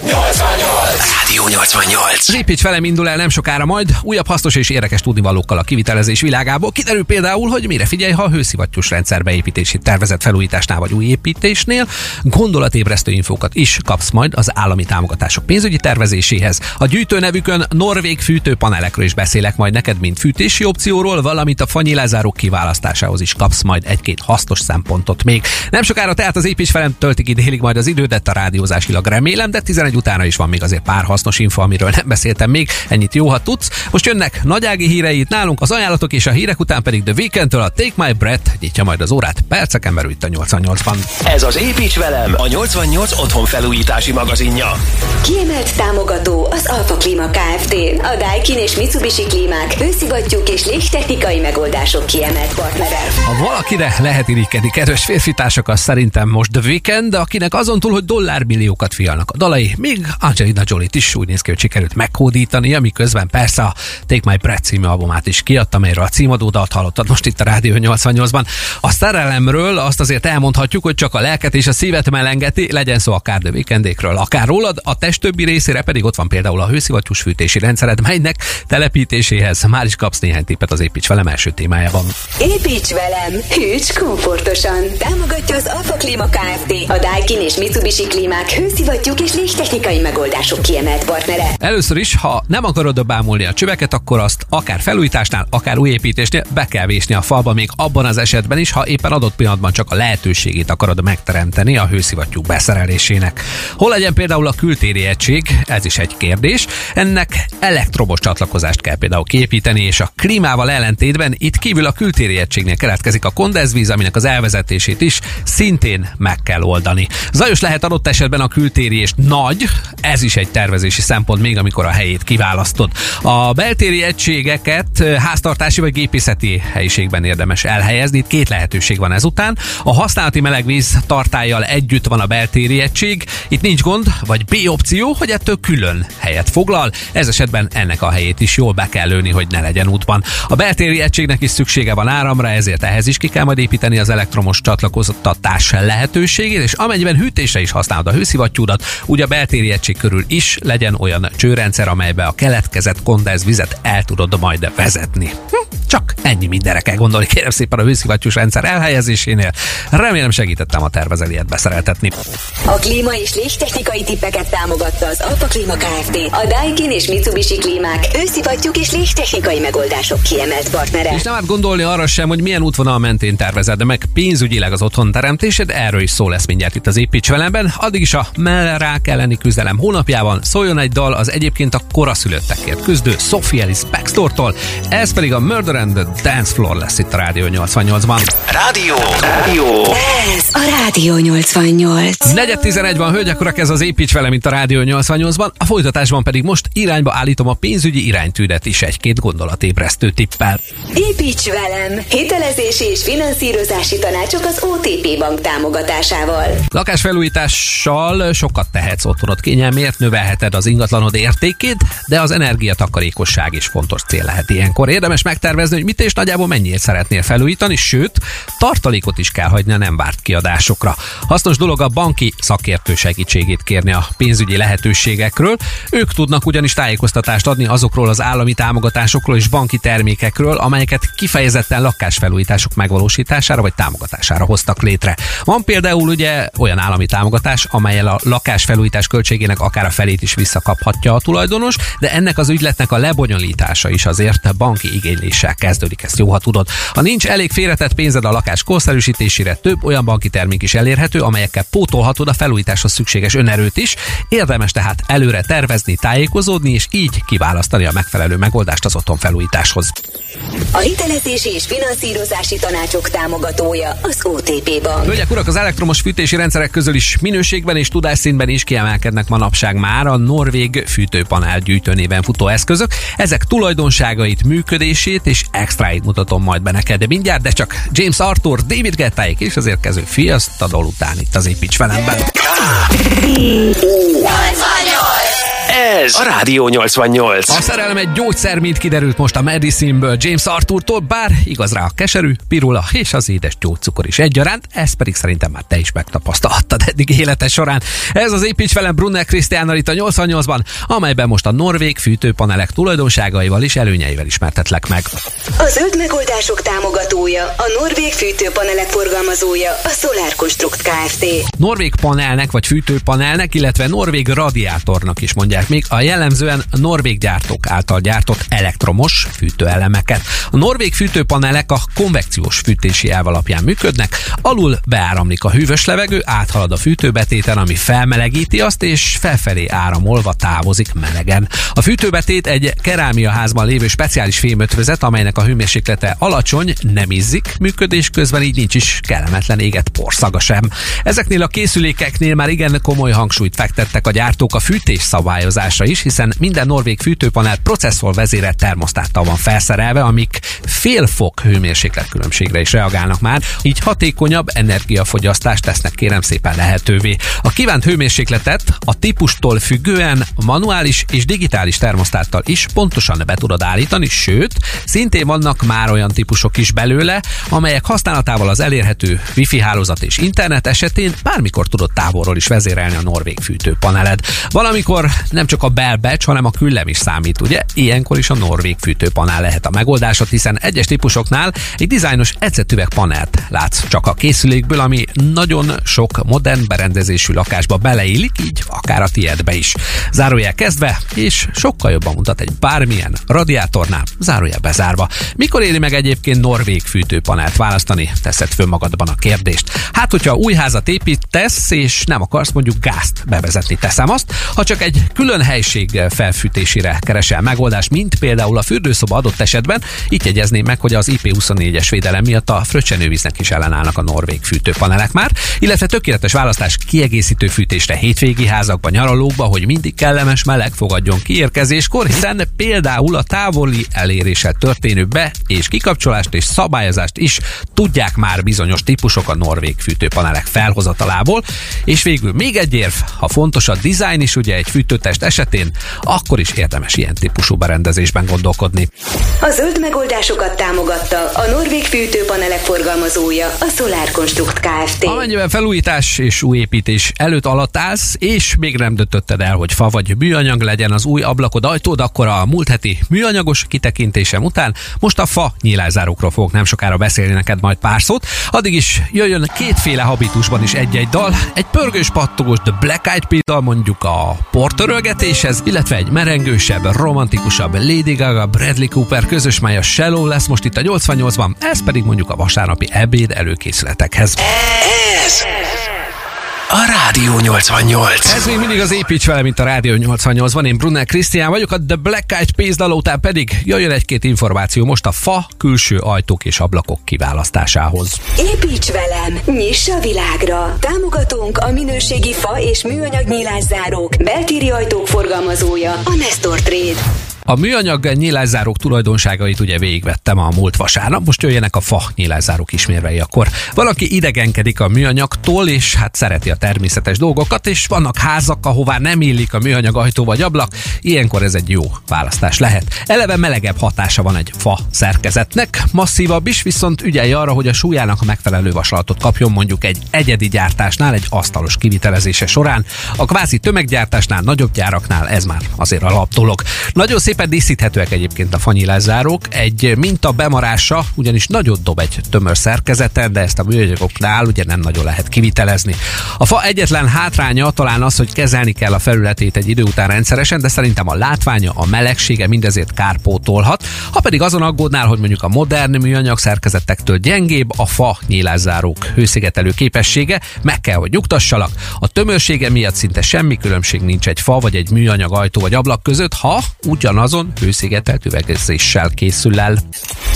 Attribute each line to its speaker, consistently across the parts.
Speaker 1: No es extraño Rádió 88.
Speaker 2: Zsipics velem indul el nem sokára majd, újabb hasznos és érdekes tudnivalókkal a kivitelezés világából. Kiderül például, hogy mire figyelj, ha a hőszivattyús rendszer beépítését tervezett felújításnál vagy új építésnél. Gondolatébresztő infókat is kapsz majd az állami támogatások pénzügyi tervezéséhez. A gyűjtő nevükön norvég fűtőpanelekről is beszélek majd neked, mint fűtési opcióról, valamint a fanyi kiválasztásához is kapsz majd egy-két hasznos szempontot még. Nem sokára tehát az építs velem töltik idélig majd az idődet a rádiózásilag remélem, de 11 utána is van még azért pár hasznos info, amiről nem beszéltem még. Ennyit jó, ha tudsz. Most jönnek nagyági híreit nálunk, az ajánlatok és a hírek után pedig The Weekend-től a Take My Breath nyitja majd az órát perceken belül itt a 88-ban.
Speaker 1: Ez az Építs velem, a 88 otthon felújítási magazinja.
Speaker 3: Kiemelt támogató az Alfa Klima Kft. A Daikin és Mitsubishi klímák, hőszivattyúk és légtechnikai megoldások kiemelt partnere.
Speaker 2: Ha valakire lehet irigykedni, kedves férfitársak, az szerintem most The Weekend, akinek azon túl, hogy dollármilliókat fialnak a dalai, még Angelina Jolie-t is úgy néz ki, hogy sikerült meghódítani, miközben persze a Take My Breath című albumát is kiadta, amelyről a címadó dalt hallottad most itt a Rádió 88-ban. A szerelemről azt azért elmondhatjuk, hogy csak a lelket és a szívet melengeti, legyen szó akár The Weekendékről, akár rólad, a test többi részére pedig ott van például a hőszivattyús fűtési rendszered, melynek telepítéséhez már is kapsz néhány tippet az építs velem első témájában.
Speaker 3: Építs velem, hűts komfortosan. Támogatja az Alfa Klima Kft. A Daikin és Mitsubishi klímák, hőszivattyúk és légtechnikai megoldások kiemelt partnere.
Speaker 2: Először is, ha nem akarod bámulni a csöveket, akkor azt akár felújításnál, akár új építésnél be kell vésni a falba, még abban az esetben is, ha éppen adott pillanatban csak a lehetőségét akarod megteremteni a hőszivattyúk beszerelésének. Hol legyen például a kültéri egység? Ez is egy kérdés. Ennek elektromos csatlakozást kell például képíteni, és a klímával ellentétben itt kívül a kültéri egységnél keletkezik a kondenzvíz, aminek az elvezetését is szintén meg kell oldani. Zajos lehet adott esetben a kültéri és nagy, ez is egy tervezési szempont még, amikor a helyét kiválasztod. A beltéri egységeket háztartási vagy gépészeti helyiségben érdemes elhelyezni. Itt két lehetőség van ezután. A használati melegvíz tartályjal együtt van a beltéri egység. Itt nincs gond, vagy B opció, hogy ettől külön helyet foglal. Ez esetben ennek a helyét is jól be kell lőni, hogy ne legyen útban. A beltéri egységnek is szüksége van áramra, ezért ehhez is ki kell majd építeni az elektromos csatlakoztatás lehetőségét, és amennyiben hűtésre is használod a hőszivattyúdat, ugye a beltéri egység körül is legyen olyan csőrendszer, amelybe a keletkezett kondenzvizet el tudod majd vezetni. Hm, ennyi mindenre kell gondolni, kérem szépen a hőszivattyús rendszer elhelyezésénél. Remélem segítettem a tervezeliet beszereltetni.
Speaker 3: A klíma és légtechnikai tippeket támogatta az Alfa Klima Kft. A Daikin és Mitsubishi klímák, hőszivattyúk és légtechnikai megoldások kiemelt partnere.
Speaker 2: És nem árt gondolni arra sem, hogy milyen útvonal mentén tervezed, de meg pénzügyileg az otthon teremtésed, erről is szó lesz mindjárt itt az Építs velemben. Addig is a mellrák elleni küzdelem hónapjában szóljon egy dal az egyébként a koraszülöttekért küzdő Sophie Ellis Baxtortól, ez pedig a Murder and the Dance Floor lesz itt a Rádió 88-ban.
Speaker 1: Rádió. Rádió.
Speaker 3: Ez a Rádió 88.
Speaker 2: Negyed 11 van, hölgyek, urak, ez az Építs vele, mint a Rádió 88-ban. A folytatásban pedig most irányba állítom a pénzügyi iránytűdet is egy-két gondolatébresztő tippel.
Speaker 3: Építs velem! Hitelezési és finanszírozási tanácsok az OTP bank támogatásával.
Speaker 2: Lakásfelújítással sokat tehetsz otthonod kényelmért, növelheted az ingatlanod értékét, de az energiatakarékosság is fontos cél lehet ilyenkor. Érdemes megtervezni, hogy mit és nagyjából mennyit szeretnél felújítani, sőt, tartalékot is kell hagyni a nem várt kiadásokra. Hasznos dolog a banki szakértő segítségét kérni a pénzügyi lehetőségekről. Ők tudnak ugyanis tájékoztatást adni azokról az állami támogatásokról és banki termékekről, amelyeket kifejezetten lakásfelújítások megvalósítására vagy támogatására hoztak létre. Van például ugye olyan állami támogatás, amelyel a lakásfelújítás költségének akár a felét is visszakaphatja a tulajdonos, de ennek az ügyletnek a lebonyolítása is azért banki igényléssel kezdődik, ezt jó, ha tudod. Ha nincs elég félretett pénzed a lakás korszerűsítésére, több olyan banki termék is elérhető, amelyekkel pótolhatod a felújításhoz szükséges önerőt is. Érdemes tehát előre tervezni, tájékozódni, és így kiválasztani a megfelelő megoldást az otthon felújításhoz.
Speaker 3: A hitelezési és finanszírozási tanácsok támogatója az OTP bank.
Speaker 2: Hölgyek, urak, az elektromos fűtési rendszerek közül is minőségben és tudásszintben is kiemelkednek manapság már a norvég fűtőpanel gyűjtőnéven futó eszközök. Ezek tulajdonságait, működését és extráit mutatom majd be neked, de mindjárt, de csak James Arthur, David Gettáik és az érkező fiasztadol után itt az építs velemben.
Speaker 1: Ez a Rádió 88.
Speaker 2: A szerelem egy gyógyszer, mint kiderült most a Medicineből James Arthurtól, bár igaz rá a keserű, pirula és az édes gyógycukor is egyaránt, ezt pedig szerintem már te is megtapasztalhattad eddig élete során. Ez az építs velem Brunner Krisztiánnal itt a 88-ban, amelyben most a norvég fűtőpanelek tulajdonságaival és előnyeivel ismertetlek meg.
Speaker 3: A zöld megoldások támogatója, a norvég fűtőpanelek forgalmazója, a Solar Construct Kft.
Speaker 2: Norvég panelnek vagy fűtőpanelnek, illetve norvég radiátornak is mondják még a jellemzően norvég gyártók által gyártott elektromos fűtőelemeket. A norvég fűtőpanelek a konvekciós fűtési elv alapján működnek, alul beáramlik a hűvös levegő, áthalad a fűtőbetéten, ami felmelegíti azt, és felfelé áramolva távozik melegen. A fűtőbetét egy kerámiaházban lévő speciális fémötvözet, amelynek a hőmérséklete alacsony, nem izzik, működés közben így nincs is kellemetlen éget porszaga sem. Ezeknél a készülékeknél már igen komoly hangsúlyt fektettek a gyártók a fűtés szabályozásra is, hiszen minden norvég fűtőpanel processzor vezérelt termosztáttal van felszerelve, amik fél fok hőmérséklet különbségre is reagálnak már, így hatékonyabb energiafogyasztást tesznek kérem szépen lehetővé. A kívánt hőmérsékletet a típustól függően manuális és digitális termosztáttal is pontosan be tudod állítani, sőt, szintén vannak már olyan típusok is belőle, amelyek használatával az elérhető wifi hálózat és internet esetén bármikor tudod távolról is vezérelni a norvég fűtőpaneled. Valamikor nem csak a belbecs, hanem a küllem is számít, ugye? Ilyenkor is a norvég fűtőpanel lehet a megoldásod, hiszen egyes típusoknál egy dizájnos ecetüveg panelt látsz csak a készülékből, ami nagyon sok modern berendezésű lakásba beleillik, így akár a tiédbe is. Zárójel kezdve, és sokkal jobban mutat egy bármilyen radiátornál, zárójel bezárva. Mikor éri meg egyébként norvég fűtőpanelt választani? Teszed föl magadban a kérdést. Hát, hogyha új házat építesz, és nem akarsz mondjuk gázt bevezetni, teszem azt, ha csak egy külön helység felfűtésére keresel megoldást, mint például a fürdőszoba adott esetben, itt jegyezném meg, hogy az IP24-es védelem miatt a fröccsenővíznek is ellenállnak a norvég fűtőpanelek már, illetve tökéletes választás kiegészítő fűtésre hétvégi házakba, nyaralókba, hogy mindig kellemes meleg fogadjon kiérkezéskor, hiszen például a távoli eléréssel történő be- és kikapcsolást és szabályozást is tudják már bizonyos típusok a norvég fűtőpanelek felhozatalából, és végül még egy érv, ha fontos a design is ugye egy fűtőtest esetén, akkor is érdemes ilyen típusú berendezésben gondolkodni.
Speaker 3: A zöld megoldásokat támogatta a norvég fűtőpanelek forgalmazója, a Solar Construct Kft.
Speaker 2: Amennyiben felújítás és új építés előtt alatt állsz, és még nem döntötted el, hogy fa vagy műanyag legyen az új ablakod ajtód, akkor a múlt heti műanyagos kitekintésem után most a fa nyílászárókról fogok nem sokára beszélni neked majd pár szót. Addig is jöjjön kétféle habitusban is egy-egy dal, egy pörgős pattogós The Black Eyed Peas dal mondjuk a portörölgetéshez, illetve egy merengősebb, romantikusabb Lady Gaga, Bradley Cooper közös mája Shallow lesz most itt a 88-ban, ez pedig mondjuk a vasárnapi ebéd előkészületekhez.
Speaker 1: Ez a Rádió 88.
Speaker 2: Ez még mindig az építs vele, mint a Rádió 88-ban. Én Brunner Krisztián vagyok, a The Black Eyed Peas dal után pedig jöjjön egy-két információ most a fa külső ajtók és ablakok kiválasztásához.
Speaker 3: Építs velem, nyiss a világra! Támogatónk a minőségi fa és műanyag nyílászárók, beltéri ajtók forgalmazója, a Nestor Trade.
Speaker 2: A műanyag nyílászárók tulajdonságait ugye végigvettem a múlt vasárnap, most jöjjenek a fa nyílászárók ismérvei. Akkor valaki idegenkedik a műanyagtól, és hát szereti a természetes dolgokat, és vannak házak, ahová nem illik a műanyag ajtó vagy ablak, ilyenkor ez egy jó választás lehet. Eleve melegebb hatása van egy fa szerkezetnek, masszívabb is, viszont ügyelj arra, hogy a súlyának a megfelelő vasalatot kapjon mondjuk egy egyedi gyártásnál, egy asztalos kivitelezése során. A kvázi tömeggyártásnál, nagyobb gyáraknál ez már azért alap dolog. Nagyon szépen díszíthetőek egyébként a fanyilázzárok. Egy minta bemarása ugyanis nagyot dob egy tömör szerkezeten, de ezt a műanyagoknál ugye nem nagyon lehet kivitelezni. A fa egyetlen hátránya talán az, hogy kezelni kell a felületét egy idő után rendszeresen, de szerintem a látványa, a melegsége mindezért kárpótolhat. Ha pedig azon aggódnál, hogy mondjuk a modern műanyag szerkezetektől gyengébb a fa nyílászárók hőszigetelő képessége, meg kell, hogy nyugtassalak. A tömörsége miatt szinte semmi különbség nincs egy fa vagy egy műanyag ajtó vagy ablak között, ha ugyanazon hőszigetelt üvegezéssel készül el.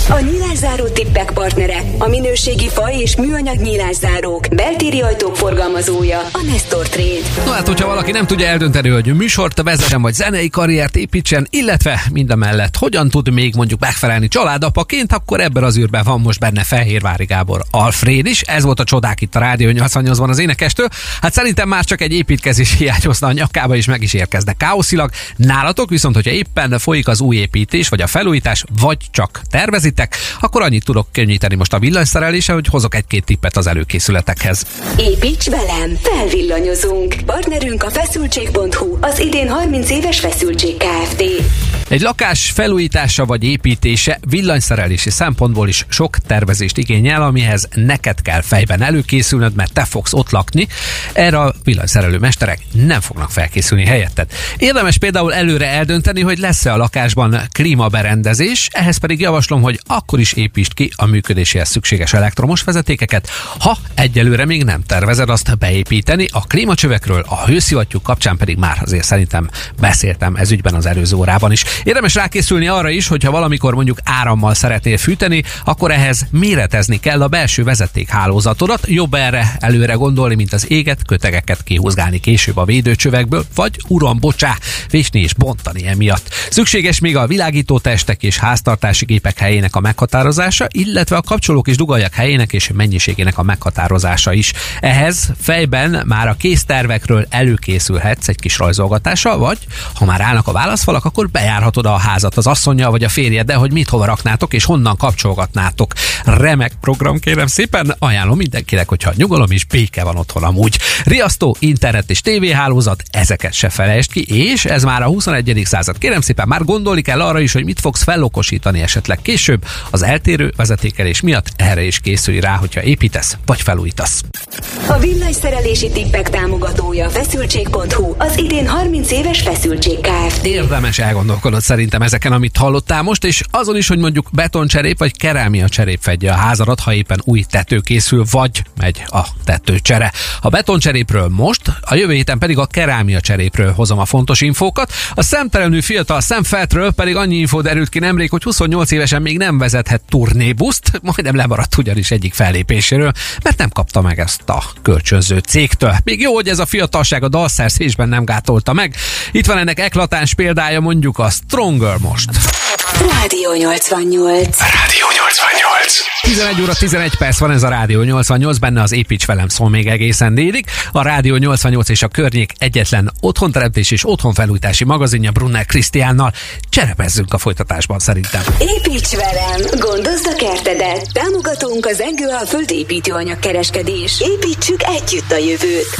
Speaker 3: A nyílászáró tippek partnere, a minőségi fa és műanyag nyílászárók, beltéri ajtók forgalmazója, a Nestor Trade.
Speaker 2: No hát, hogyha valaki nem tudja eldönteni, hogy műsort vezessen, vagy zenei karriert építsen, illetve mindemellett hogyan tud még mondjuk megfelelni családapaként, akkor ebben az űrben van most benne Fehérvári Gábor Alfred is. Ez volt a csodák itt a Rádió 88-ban az énekestől. Hát szerintem már csak egy építkezés hiányozna a nyakába, és meg is érkezne káoszilag. Nálatok viszont, hogyha éppen folyik az új építés, vagy a felújítás, vagy csak tervezitek, akkor annyit tudok könnyíteni most a villanyszerelése, hogy hozok egy-két tippet az előkészületekhez.
Speaker 3: Építs velem, felvillanyozunk. Partnerünk a feszültség.hu, az idén 30 éves feszültség Kft.
Speaker 2: Egy lakás felújítása vagy építése villanyszerelési szempontból is sok tervezést igényel, amihez neked kell fejben előkészülnöd, mert te fogsz ott lakni. Erre a villanyszerelő mesterek nem fognak felkészülni helyetted. Érdemes például előre eldönteni, hogy lesz-e a lakásban klímaberendezés, ehhez pedig javaslom, hogy akkor is építsd ki a működéséhez szükséges elektromos vezetékeket, ha egyelőre még nem tervezed azt beépíteni. A klímacsövekről, a hőszivattyúk kapcsán pedig már azért szerintem beszéltem ez ügyben az előző órában is. Érdemes rákészülni arra is, hogyha valamikor mondjuk árammal szeretnél fűteni, akkor ehhez méretezni kell a belső vezetékhálózatodat. Jobb erre előre gondolni, mint az éget, kötegeket kihúzgálni később a védőcsövekből, vagy uram, bocsá, vésni és bontani emiatt. Szükséges még a világító testek és háztartási gépek helyének a meghatározása, illetve a kapcsolók és dugaljak helyének és mennyiségének a meghatározása is. Ehhez fejben már a késztervekről előkészülhetsz egy kis rajzolgatással, vagy ha már állnak a válaszfalak, akkor bejárhatod a házat az asszonya vagy a férjed, de hogy mit hova raknátok és honnan kapcsolgatnátok. Remek program, kérem szépen, ajánlom mindenkinek, hogyha nyugalom és béke van otthon amúgy. Riasztó, internet és tévéhálózat, ezeket se felejtsd ki, és ez már a 21. század. Kérem szépen, már gondolni kell arra is, hogy mit fogsz fellokosítani esetleg később. Az eltérő vezetékelés miatt erre is készülj rá, hogyha építesz vagy felújítasz.
Speaker 3: A villanyszerelési tippek támogatója a feszültség.hu, az idén 30 éves feszültség Kft.
Speaker 2: Érdemes elgondolkodnod szerintem ezeken, amit hallottál most, és azon is, hogy mondjuk betoncserép vagy kerámia cserép fedje a házadat, ha éppen új tető készül, vagy megy a tetőcsere. A betoncserépről most, a jövő héten pedig a kerámia cserépről hozom a fontos infókat. A szemtelenül fiatal szemfeltről pedig annyi infó derült ki nemrég, hogy 28 évesen még nem vezethet turnébuszt, majdnem lemaradt ugyanis egyik fellépéséről, mert nem kapta meg ezt a kölcsönző cégtől. Még jó, hogy ez a fiatalság a dalszerzésben nem gátolta meg. Itt van ennek eklatáns példája mondjuk a Stronger most.
Speaker 3: Rádió 88.
Speaker 1: Rádió 88.
Speaker 2: 11 óra 11 perc van ez a Rádió 88, benne az Építs velem szól még egészen délig. A Rádió 88 és a környék egyetlen otthonteremtés és otthonfelújítási magazinja Brunner Krisztiánnal. Cserebezzünk a folytatásban szerintem.
Speaker 3: Építs velem, gondozd a kertedet. Támogatunk az Engő a földépítőanyag kereskedés. Építsük együtt a jövőt.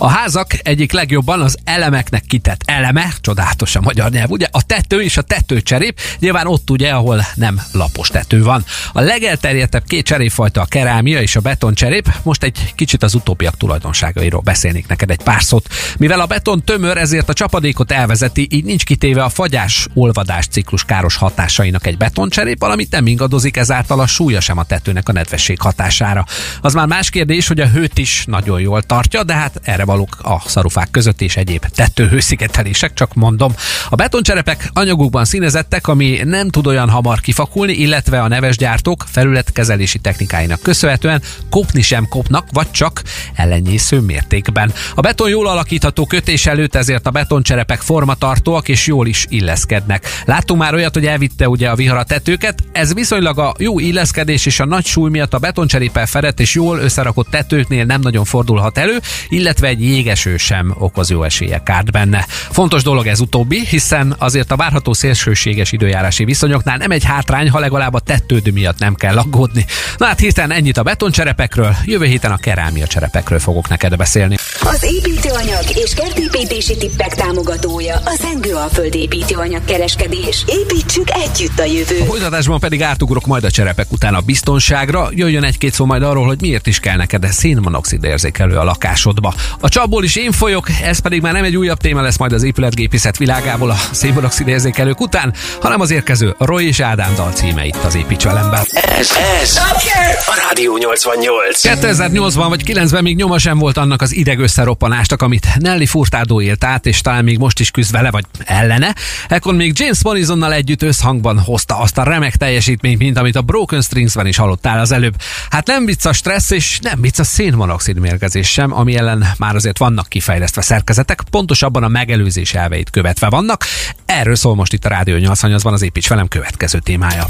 Speaker 2: A házak egyik legjobban az elemeknek kitett eleme, csodálatos a magyar nyelv, ugye? A tető és a tetőcserép, nyilván ott ugye, ahol nem lapos tető van. A legelterjedtebb két cserépfajta a kerámia és a betoncserép, most egy kicsit az utóbbiak tulajdonságairól beszélnék neked egy pár szót. Mivel a beton tömör, ezért a csapadékot elvezeti, így nincs kitéve a fagyás olvadás ciklus káros hatásainak egy betoncserép, valamit nem ingadozik ezáltal a súlya sem a tetőnek a nedvesség hatására. Az már más kérdés, hogy a hőt is nagyon jól tartja, de hát erre valók a szarufák között és egyéb tetőhőszigetelések, csak mondom. A betoncserepek anyagukban színezettek, ami nem tud olyan hamar kifakulni, illetve a neves gyártók felületkezelési technikáinak köszönhetően kopni sem kopnak, vagy csak ellenyésző mértékben. A beton jól alakítható kötés előtt, ezért a betoncserepek formatartóak és jól is illeszkednek. Láttunk már olyat, hogy elvitte ugye a vihar a tetőket, ez viszonylag a jó illeszkedés és a nagy súly miatt a betoncserépel fedett és jól összerakott tetőknél nem nagyon fordulhat elő, illetve egy jégeső sem okoz jó esélyek benne. Fontos dolog ez utóbbi, hiszen azért a várható szélsőséges időjárási viszonyoknál nem egy hátrány, ha legalább a tetődő miatt nem kell aggódni. Na hát hiszen ennyit a betoncserepekről, jövő héten a kerámia cserepekről fogok neked beszélni.
Speaker 3: Az építőanyag és kertépítési tippek támogatója a Zengő a földépítőanyag kereskedés. Építsük együtt a jövőt.
Speaker 2: A folytatásban pedig átugrok majd a cserepek után a biztonságra, jöjjön egy-két szó majd arról, hogy miért is kell neked szénmonoxid érzékelő a lakásodba. A A csapból is én folyok, ez pedig már nem egy újabb téma lesz majd az épületgépészet világából a szénmonoxid érzékelők után, hanem az érkező Roy és Ádám dal címe itt az Építs velemben.
Speaker 1: Ez, ez a Rádió 88.
Speaker 2: 2008-ban vagy 9-ben még nyoma sem volt annak az ideg összeroppanásnak, amit Nelly Furtado élt át, és talán még most is küzd vele, vagy ellene. Ekkor még James Morrisonnal együtt összhangban hozta azt a remek teljesítményt, mint amit a Broken Stringsben is hallottál az előbb. Hát nem vicc a stressz, és nem vicc a szénmonoxid mérgezés sem, ami ellen már azért vannak kifejlesztve szerkezetek, pontosabban a megelőzés elveit követve vannak. Erről szól most itt a Rádió 88-ban az Építs velem következő témája.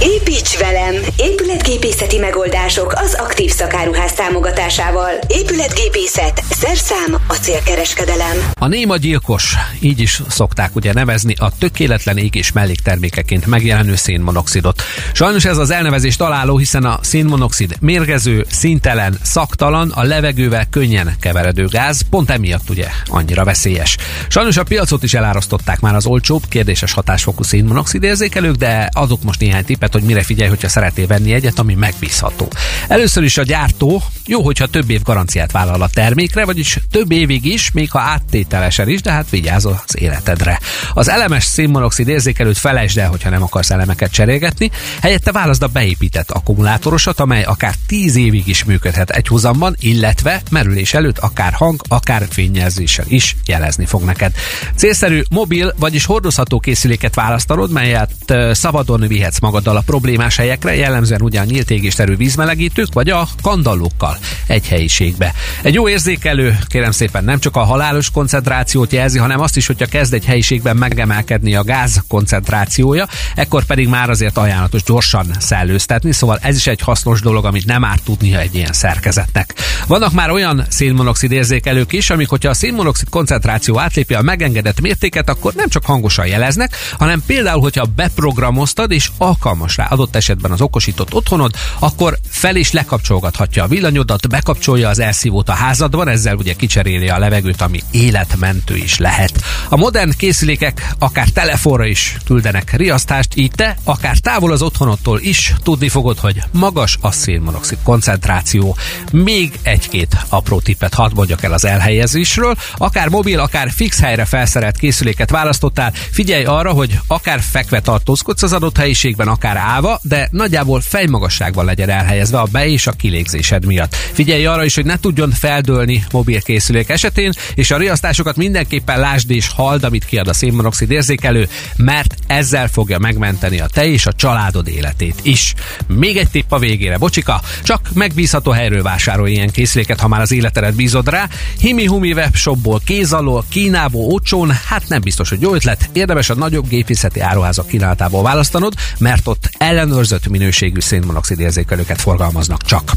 Speaker 3: Építs velem! Épületgépészeti megoldások az aktív szakáruház támogatásával. Épületgépészet, szerszám, acélkereskedelem.
Speaker 2: A néma gyilkos, így is szokták ugye nevezni, a tökéletlen égés melléktermékeként megjelenő szénmonoxidot. Sajnos ez az elnevezés találó, hiszen a szénmonoxid mérgező, szintelen, szaktalan, a levegővel könnyen keveredő gáz, pont emiatt ugye annyira veszélyes. Sajnos a piacot is elárasztották már az olcsóbb, kérdéses hatásfokú szénmonoxid érzékelők, de adok most néhány tippet, hogy mire figyelj, hogyha szeretnél venni egyet, ami megbízható. Először is a gyártó, jó, hogyha több év garanciát vállal a termékre, vagyis több évig is, még ha áttételesen is, de hát vigyázz az életedre. Az elemes szénmonoxid érzékelőt felejtsd el, hogyha nem akarsz elemeket cserélgetni, helyette válaszd a beépített akkumulátorosat, amely akár 10 évig is működhet egy húzamban, illetve merülés előtt akár hang, akár fényjelzéssel is jelezni fog neked. Célszerű mobil, vagyis hordozható készüléket választanod, melyet szabadon vihetsz magaddal a problémás helyekre, jellemzően ugyan nyílt égésterű vízmelegítők, vagy a kandallókkal egy helyiségbe. Egy jó érzékelő, kérem szépen, nem csak a halálos koncentrációt jelzi, hanem azt is, hogyha kezd egy helyiségben megemelkedni a gáz koncentrációja, ekkor pedig már azért ajánlatos gyorsan szellőztetni, szóval ez is egy hasznos dolog, amit nem árt tudnia egy ilyen szerkezetnek. Vannak már olyan szénmonoxid érzékelők is, amik, hogyha a szénmonoxid koncentráció átlépi a megengedett mértéket, akkor nem csak hangosan jeleznek, hanem például, hogyha beprogramoztad és alkalmas rá adott esetben az okosított otthonod, akkor fel is lekapcsolgathatja a villanyodat, bekapcsolja az elszívót a házadban, ezzel ugye kicseréli a levegőt, ami életmentő is lehet. A modern készülékek akár telefonra is küldenek riasztást, így te akár távol az otthonodtól is tudni fogod, hogy magas a szénmonoxid koncentráció. Még egy-két apró tippet hadd mondjak el az elhelyezésről. Akár mobil, akár fix helyre felszerelt készüléket választottál, figyelj arra, hogy akár fekve tartózkodsz az adott helyiségben, akár állva, de nagyjából fejmagasságban legyen elhelyezve a be- és a kilégzésed miatt. Figyelj arra is, hogy ne tudjon feldőlni mobilkészülék esetén, és a riasztásokat mindenképpen lásd és hald, amit kiad a szénmonoxid érzékelő, mert ezzel fogja megmenteni a te és a családod életét is. Még egy tipp a végére, bocsika, csak megbízható helyről vásárolj ilyen készüléket, ha már az életedet bízod rá. Himi-humi webshopból, kéz alól, Kínából, olcsón, hát nem biztos, hogy jó ötlet. Érdemes a nagyobb gépészeti áruházak kínálatából választanod, mert ott ellenőrzött minőségű szénmonoxid érzékelőket forgalmaznak csak.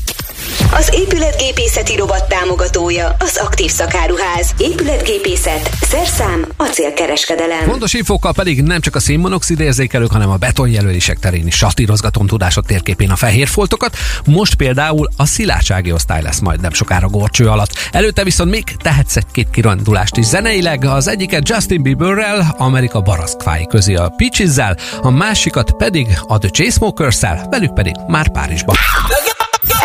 Speaker 3: Az épületgépészeti rovat támogatója az aktív szakáruház. Épületgépészet, szerszám, acélkereskedelem.
Speaker 2: Fontos infókkal pedig nem csak a szénmonoxid érzékelők, hanem a betonjelölések terén is satírozgatom tudásod térképén a fehér foltokat. Most például a szilárdsági osztály lesz majd nem sokára gorcső alatt. Előtte viszont még tehetsz egy-két kirandulást is zeneileg, az egyiket Justin Bieberrel, Amerika baraszkfái közé a Peaches-zel, a másikat pedig a The Chainsmokers-szel, velük pedig már Párizsba.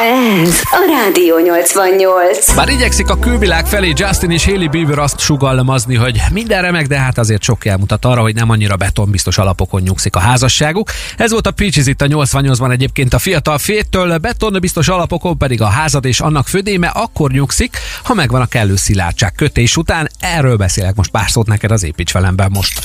Speaker 3: Ez a Rádió 88.
Speaker 2: Bár igyekszik a külvilág felé Justin és Haley Bieber azt sugalmazni, hogy minden remek, de hát azért sok elmutat arra, hogy nem annyira betonbiztos alapokon nyugszik a házasságuk. Ez volt a Peaches itt a 88-ban egyébként a fiatal fértől, betonbiztos alapokon pedig a házad és annak födéme akkor nyugszik, ha megvan a kellő szilárdság kötés után. Erről beszélek most pár szót neked az építs velemben most.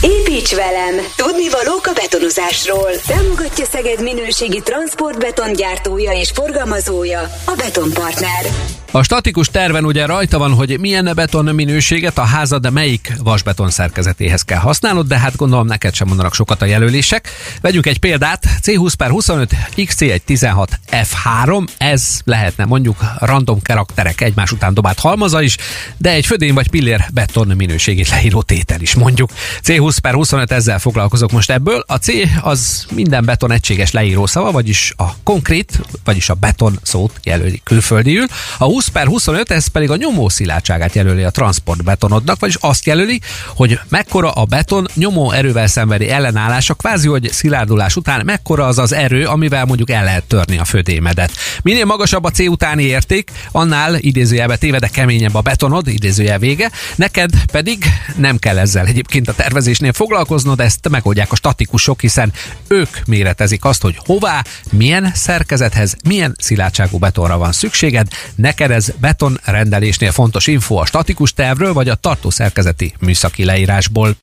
Speaker 3: Építs velem! Tudni valók a betonozásról. Támogatja Szeged minőségi transportbetongyártója és forgalmazója a Betonpartner.
Speaker 2: A statikus terven ugye rajta van, hogy milyen beton minőséget a házad melyik vasbeton szerkezetéhez kell használnod, de hát gondolom neked sem mondanak sokat a jelölések. Vegyünk egy példát, C20 per 25 XC1 16 F3, ez lehetne mondjuk random karakterek egymás után dobált halmaza is, de egy födény vagy pillér beton minőségét leíró tétel is mondjuk. C20 per 25 ezzel foglalkozok most ebből. A C az minden beton egységes leíró szava, vagyis a konkrét, vagyis a beton szót jelöli külföldiül. A 20 20 per 25, ez pedig a nyomó szilátságát jelöli a transportbetonodnak, vagyis azt jelöli, hogy mekkora a beton nyomó erővel szenvedi ellenállása, kvázi, hogy szilárdulás után mekkora az az erő, amivel mondjuk el lehet törni a födémedet. Minél magasabb a C utáni érték, annál idézőjelbe tévede keményebb a betonod, idézőjel vége, neked pedig nem kell ezzel egyébként a tervezésnél foglalkoznod, ezt megoldják a statikusok, hiszen ők méretezik azt, hogy hová, milyen szerkezethez, milyen szilárdságú betonra van szükséged. Neked ez beton rendelésnél fontos info a statikus tervről, vagy a tartószerkezeti műszaki leírásból.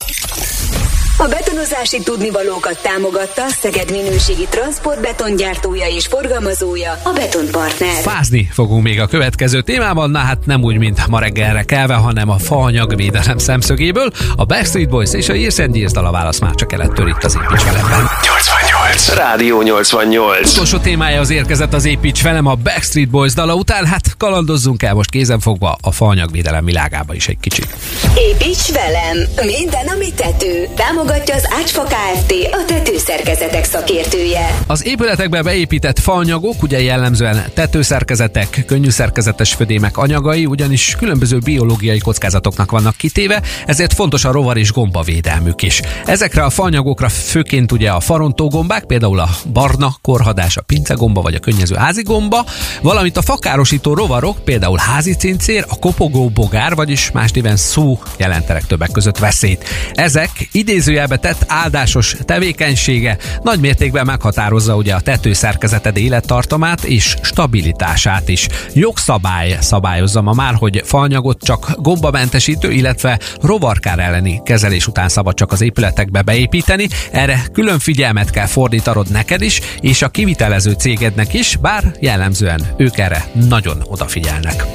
Speaker 3: A betonozási tudnivalókat támogatta Szeged minőségi transportbetongyártója és forgalmazója, a Betonpartner.
Speaker 2: Fázni fogunk még a következő témában, na hát nem úgy, mint ma reggelre kelve, hanem a faanyagvédelem szemszögéből. A Backstreet Boys és a Years and Years dal a válasz már csak elettől itt az Építs velemben.
Speaker 1: 88. Rádió 88.
Speaker 2: Utolsó témája az érkezett az Építs velem a Backstreet Boys dala után, hát kalandozzunk el most kézenfogva a faanyagvédelem világába is egy kicsit.
Speaker 3: Építs velem! Minden, ami tető. Támogatja az Ácsfa Kft. A tetőszerkezetek szakértője.
Speaker 2: Az épületekbe beépített faanyagok ugye jellemzően tetőszerkezetek, könnyű szerkezetes födémek anyagai, ugyanis különböző biológiai kockázatoknak vannak kitéve, ezért fontos a rovar és gomba védelmük is. Ezekre a faanyagokra főként ugye a farontógombák, például a barna korhadás, a pincegomba vagy a könnyező házigomba, valamint a fakárosító rovarok, például házi cincér, a kopogó bogár, vagyis más néven szú jelentenek többek között veszélyt. Ezek idézőjelbe tett áldásos tevékenysége nagy mértékben meghatározza ugye a tetőszerkezeted élettartamát és stabilitását is. Jogszabály szabályozza ma már, hogy faanyagot csak gombamentesítő, illetve rovarkár elleni kezelés után szabad csak az épületekbe beépíteni. Erre külön figyelmet kell fordítanod neked is, és a kivitelező cégednek is, bár jellemzően ők erre nagyon odafigyelnek.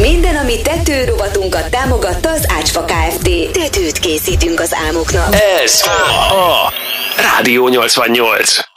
Speaker 3: Minden, ami tető rovatunkat támogatta az Ácsfa Kft. Tetőt készítünk az álmoknak.
Speaker 1: Ez a Rádió 88.